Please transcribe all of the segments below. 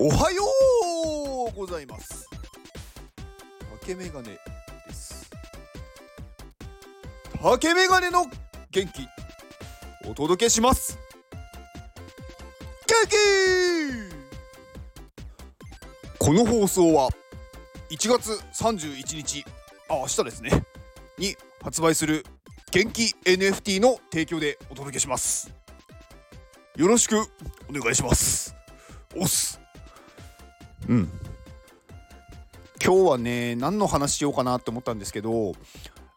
おはようございます。竹メガネです。竹メガネの元気お届けします。元気！この放送は1月31日あ明日ですね。に発売する元気 NFT の提供でお届けします。よろしくお願いします。おっす。うん。今日はね何の話しようかなって思ったんですけど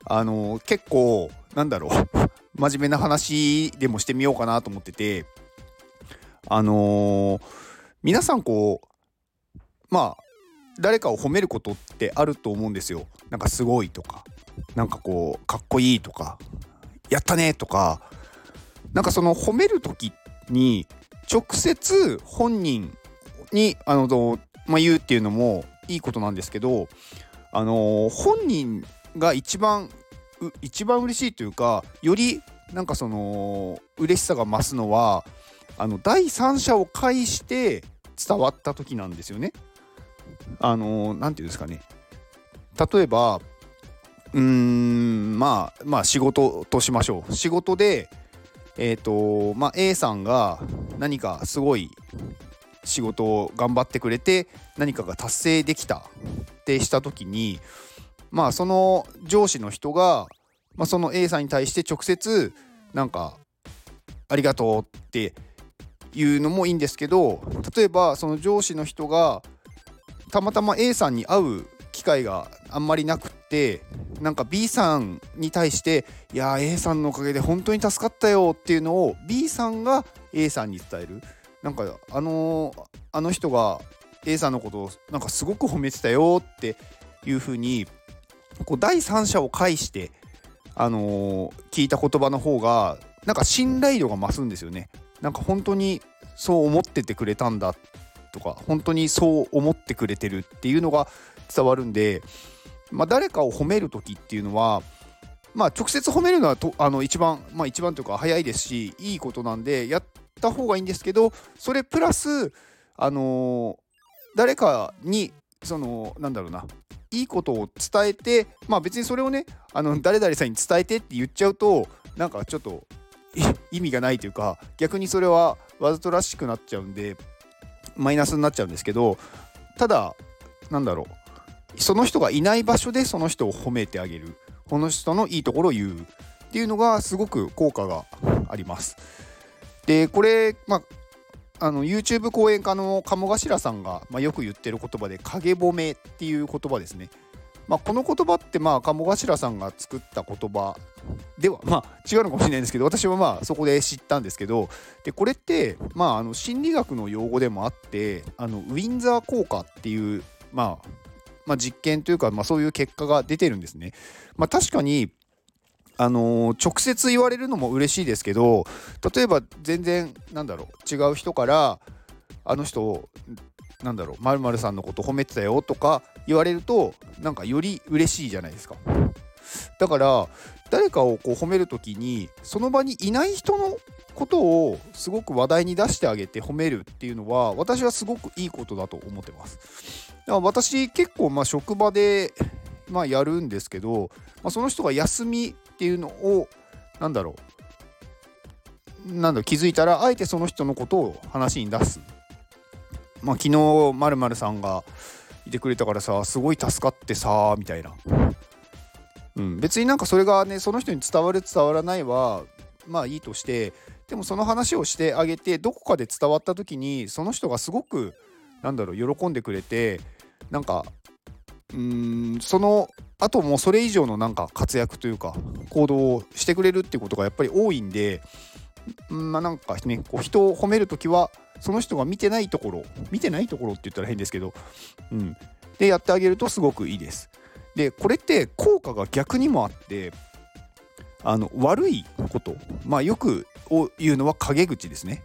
あの結構なんだろう。真面目な話でもしてみようかなと思っててあのー、皆さんこうまあ誰かを褒めることってあると思うんですよ。なんかすごいとか。なんかこうかっこいいとか。やったねとか。なんかその褒める時に直接本人にあの、まあ、言うっていうのもいいことなんですけどあの本人が一番一番嬉しいというかよりなんかその嬉しさが増すのはあの第三者を介して伝わった時なんですよね。あの何て言うんですかね例えばうーんまあまあ仕事としましょう仕事でえっ、ー、とまあ A さんが何かすごい仕事を頑張ってくれて何かが達成できたってした時にまあその上司の人が、まあ、その A さんに対して直接なんか「ありがとう」っていうのもいいんですけど例えばその上司の人がたまたま A さんに会う機会があんまりなくってなんか B さんに対して「いや A さんのおかげで本当に助かったよ」っていうのを B さんが A さんに伝える。なんかあのー、あの人が A さんのことをなんかすごく褒めてたよっていうふうにこう第三者を介してあのー、聞いた言葉の方がなんか信頼度が増すんですよね。なんか本当にそう思っててくれたんだとか本当にそう思ってくれてるっていうのが伝わるんで、まあ、誰かを褒める時っていうのはまあ直接褒めるのはとあの一番まあ一番というか早いですしいいことなんでやった方がいいんですけどそれプラスあの、誰かにそのなんだろうないいことを伝えてまあ別にそれをねあの誰々さんに伝えてって言っちゃうとなんかちょっと意味がないというか逆にそれはわざとらしくなっちゃうんでマイナスになっちゃうんですけどただなんだろうその人がいない場所でその人を褒めてあげるこの人のいいところを言うっていうのがすごく効果があります。でこれ、まあ、あの YouTube 講演家の鴨頭さんが、まあ、よく言ってる言葉で「影褒め」っていう言葉ですね。まあ、この言葉ってまあ鴨頭さんが作った言葉ではまあ違うのかもしれないんですけど私はまあそこで知ったんですけどでこれってまああの心理学の用語でもあってあのウィンザー効果っていうまあまあ、実験というか、まあ、そういう結果が出てるんですね。まあ、確かにあのー、直接言われるのも嬉しいですけど例えば全然なんだろう違う人からあの人なんだろうまるさんのこと褒めてたよとか言われるとなんかより嬉しいじゃないですか。だから誰かをこう褒める時にその場にいない人のことをすごく話題に出してあげて褒めるっていうのは私はすごくいいことだと思ってます。だから私結構まあ職場でまあやるんですけど、まあ、その人が休みっていうのをなんだろうなんだ気づいたらあえてその人のことを話に出す。まあ、昨日まるさんがいてくれたからさすごい助かってさみたいな、うん、別になんかそれがねその人に伝わる伝わらないはまあいいとしてでもその話をしてあげてどこかで伝わった時にその人がすごくなんだろう喜んでくれてなんかうーんそのあともうそれ以上のなんか活躍というか行動をしてくれるっていうことがやっぱり多いんでまあなんかねこう人を褒める時はその人が見てないところ見てないところって言ったら変ですけど、うん、でやってあげるとすごくいいです。でこれって効果が逆にもあってあの悪いことまあよく言うのは陰口ですね。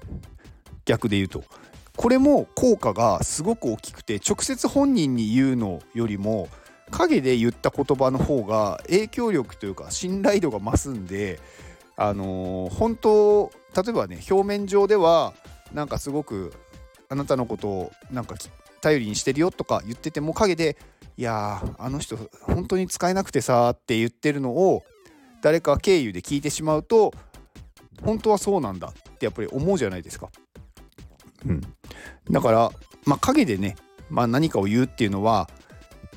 逆で言うと。これも効果がすごく大きくて直接本人に言うのよりも陰で言った言葉の方が影響力というか信頼度が増すんであのー、本当例えばね表面上ではなんかすごくあなたのことをなんか頼りにしてるよとか言ってても陰でいやーあの人本当に使えなくてさって言ってるのを誰か経由で聞いてしまうと本当はそうなんだってやっぱり思うじゃないですか。うん、だからまあ陰でね、まあ、何かを言うっていうのは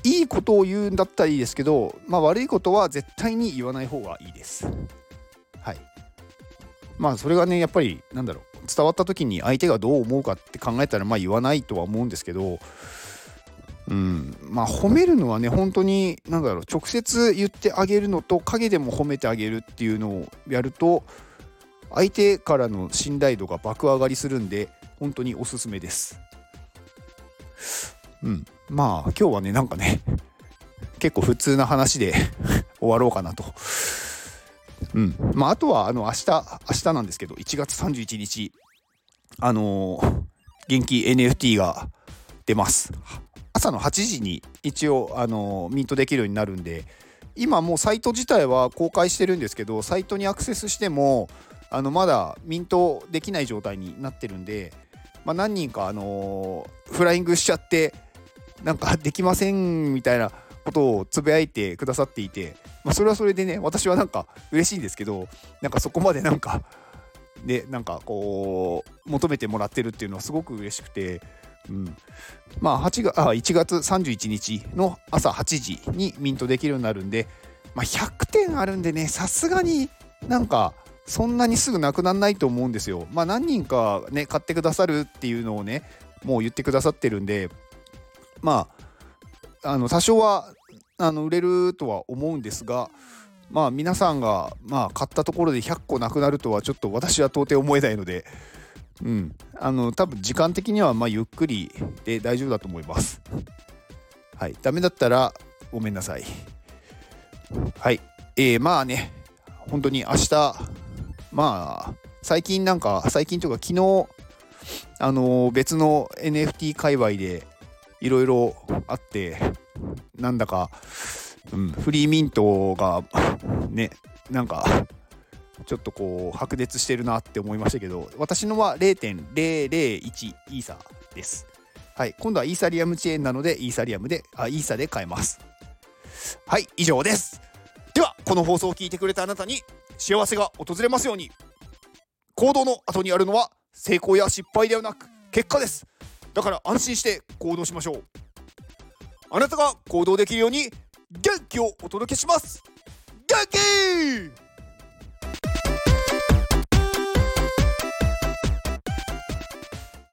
いいことを言うんだったらいいですけど、まあ、悪いことは絶対に言わない方がいいです。はい。まあそれがねやっぱりなんだろう伝わった時に相手がどう思うかって考えたらまあ言わないとは思うんですけどうんまあ褒めるのはね本当に何だろう直接言ってあげるのと陰でも褒めてあげるっていうのをやると相手からの信頼度が爆上がりするんで本当におすすめです。うん、まあ今日はねなんかね結構普通な話で 終わろうかなと。うん。まあ、あとはあの明日明日なんですけど1月31日あのー、元気 NFT が出ます。朝の8時に一応あのー、ミートできるようになるんで今もうサイト自体は公開してるんですけどサイトにアクセスしてもあのまだミントできない状態になってるんで、まあ、何人か、あのー、フライングしちゃってなんかできませんみたいなことをつぶやいてくださっていて、まあ、それはそれでね私はなんか嬉しいんですけどなんかそこまでなんかで なんかこう求めてもらってるっていうのはすごく嬉しくて、うん、まあ8月あ1月31日の朝8時にミントできるようになるんで、まあ、100点あるんでねさすがになんかそんなにすぐなくならないと思うんですよ。まあ何人かね買ってくださるっていうのをねもう言ってくださってるんでまああの多少はあの売れるとは思うんですがまあ皆さんがまあ買ったところで100個なくなるとはちょっと私は到底思えないのでうん。あの多分時間的にはまあゆっくりで大丈夫だと思います。はい。ダメだったらごめんなさい。はい。えー、まあね本当に明日まあ最近なんか最近というか昨日あの別の NFT 界隈でいろいろあってなんだか、うん、フリーミントがねなんかちょっとこう白熱してるなって思いましたけど私のは0.001イーサです。はい、今度はイーサリアムチェーンなのでイーサリアムであイーサで買えます。はい以上です。ではこの放送を聞いてくれたあなたに幸せが訪れますように行動の後にあるのは成功や失敗ではなく結果ですだから安心して行動しましょう。あなたが行動できるように元気をお届けします。元気!